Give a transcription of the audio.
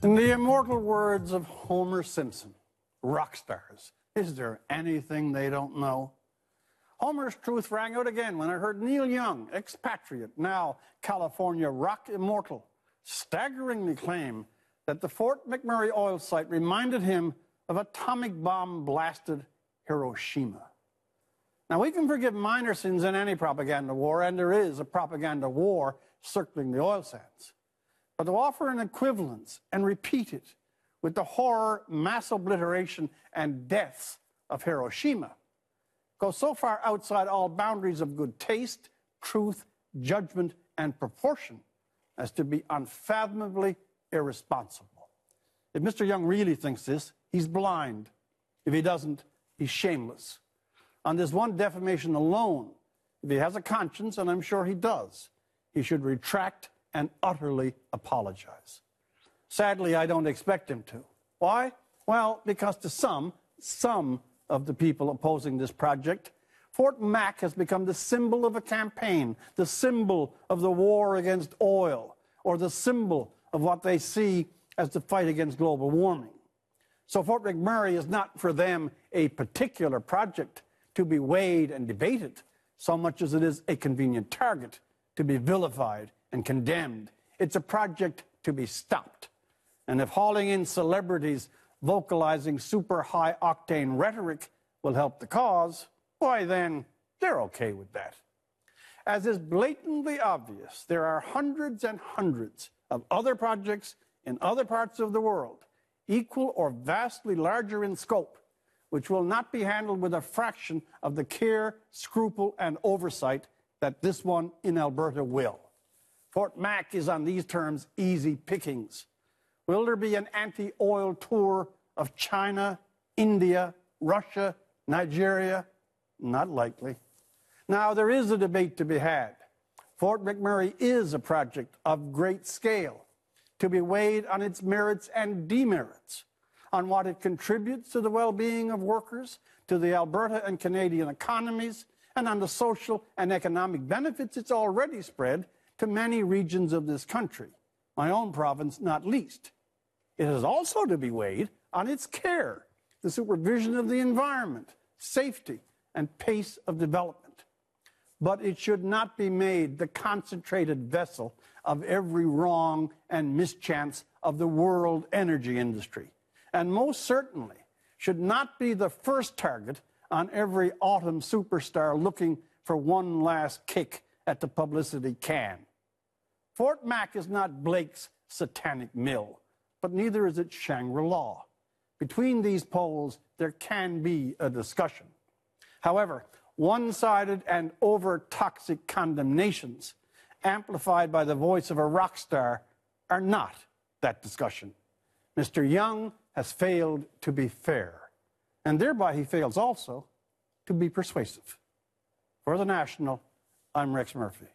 In the immortal words of Homer Simpson, rock stars, is there anything they don't know? Homer's truth rang out again when I heard Neil Young, expatriate, now California rock immortal, staggeringly claim that the Fort McMurray oil site reminded him of atomic bomb blasted Hiroshima. Now, we can forgive minor sins in any propaganda war, and there is a propaganda war circling the oil sands. But to offer an equivalence and repeat it with the horror, mass obliteration, and deaths of Hiroshima goes so far outside all boundaries of good taste, truth, judgment, and proportion as to be unfathomably irresponsible. If Mr. Young really thinks this, he's blind. If he doesn't, he's shameless. On this one defamation alone, if he has a conscience, and I'm sure he does, he should retract and utterly apologize. Sadly, I don't expect him to. Why? Well, because to some, some of the people opposing this project, Fort Mac has become the symbol of a campaign, the symbol of the war against oil, or the symbol of what they see as the fight against global warming. So Fort McMurray is not for them a particular project to be weighed and debated so much as it is a convenient target to be vilified and condemned. It's a project to be stopped. And if hauling in celebrities vocalizing super high octane rhetoric will help the cause, why then they're okay with that. As is blatantly obvious, there are hundreds and hundreds of other projects in other parts of the world, equal or vastly larger in scope, which will not be handled with a fraction of the care, scruple, and oversight that this one in Alberta will. Fort Mac is on these terms easy pickings. Will there be an anti oil tour of China, India, Russia, Nigeria? Not likely. Now, there is a debate to be had. Fort McMurray is a project of great scale to be weighed on its merits and demerits, on what it contributes to the well being of workers, to the Alberta and Canadian economies, and on the social and economic benefits it's already spread to many regions of this country, my own province not least. It is also to be weighed on its care, the supervision of the environment, safety, and pace of development. But it should not be made the concentrated vessel of every wrong and mischance of the world energy industry. And most certainly should not be the first target on every autumn superstar looking for one last kick at the publicity can. Fort Mac is not Blake's satanic mill, but neither is it Shangri La. Between these poles, there can be a discussion. However, one sided and over toxic condemnations, amplified by the voice of a rock star, are not that discussion. Mr. Young has failed to be fair, and thereby he fails also to be persuasive. For the National, I'm Rex Murphy.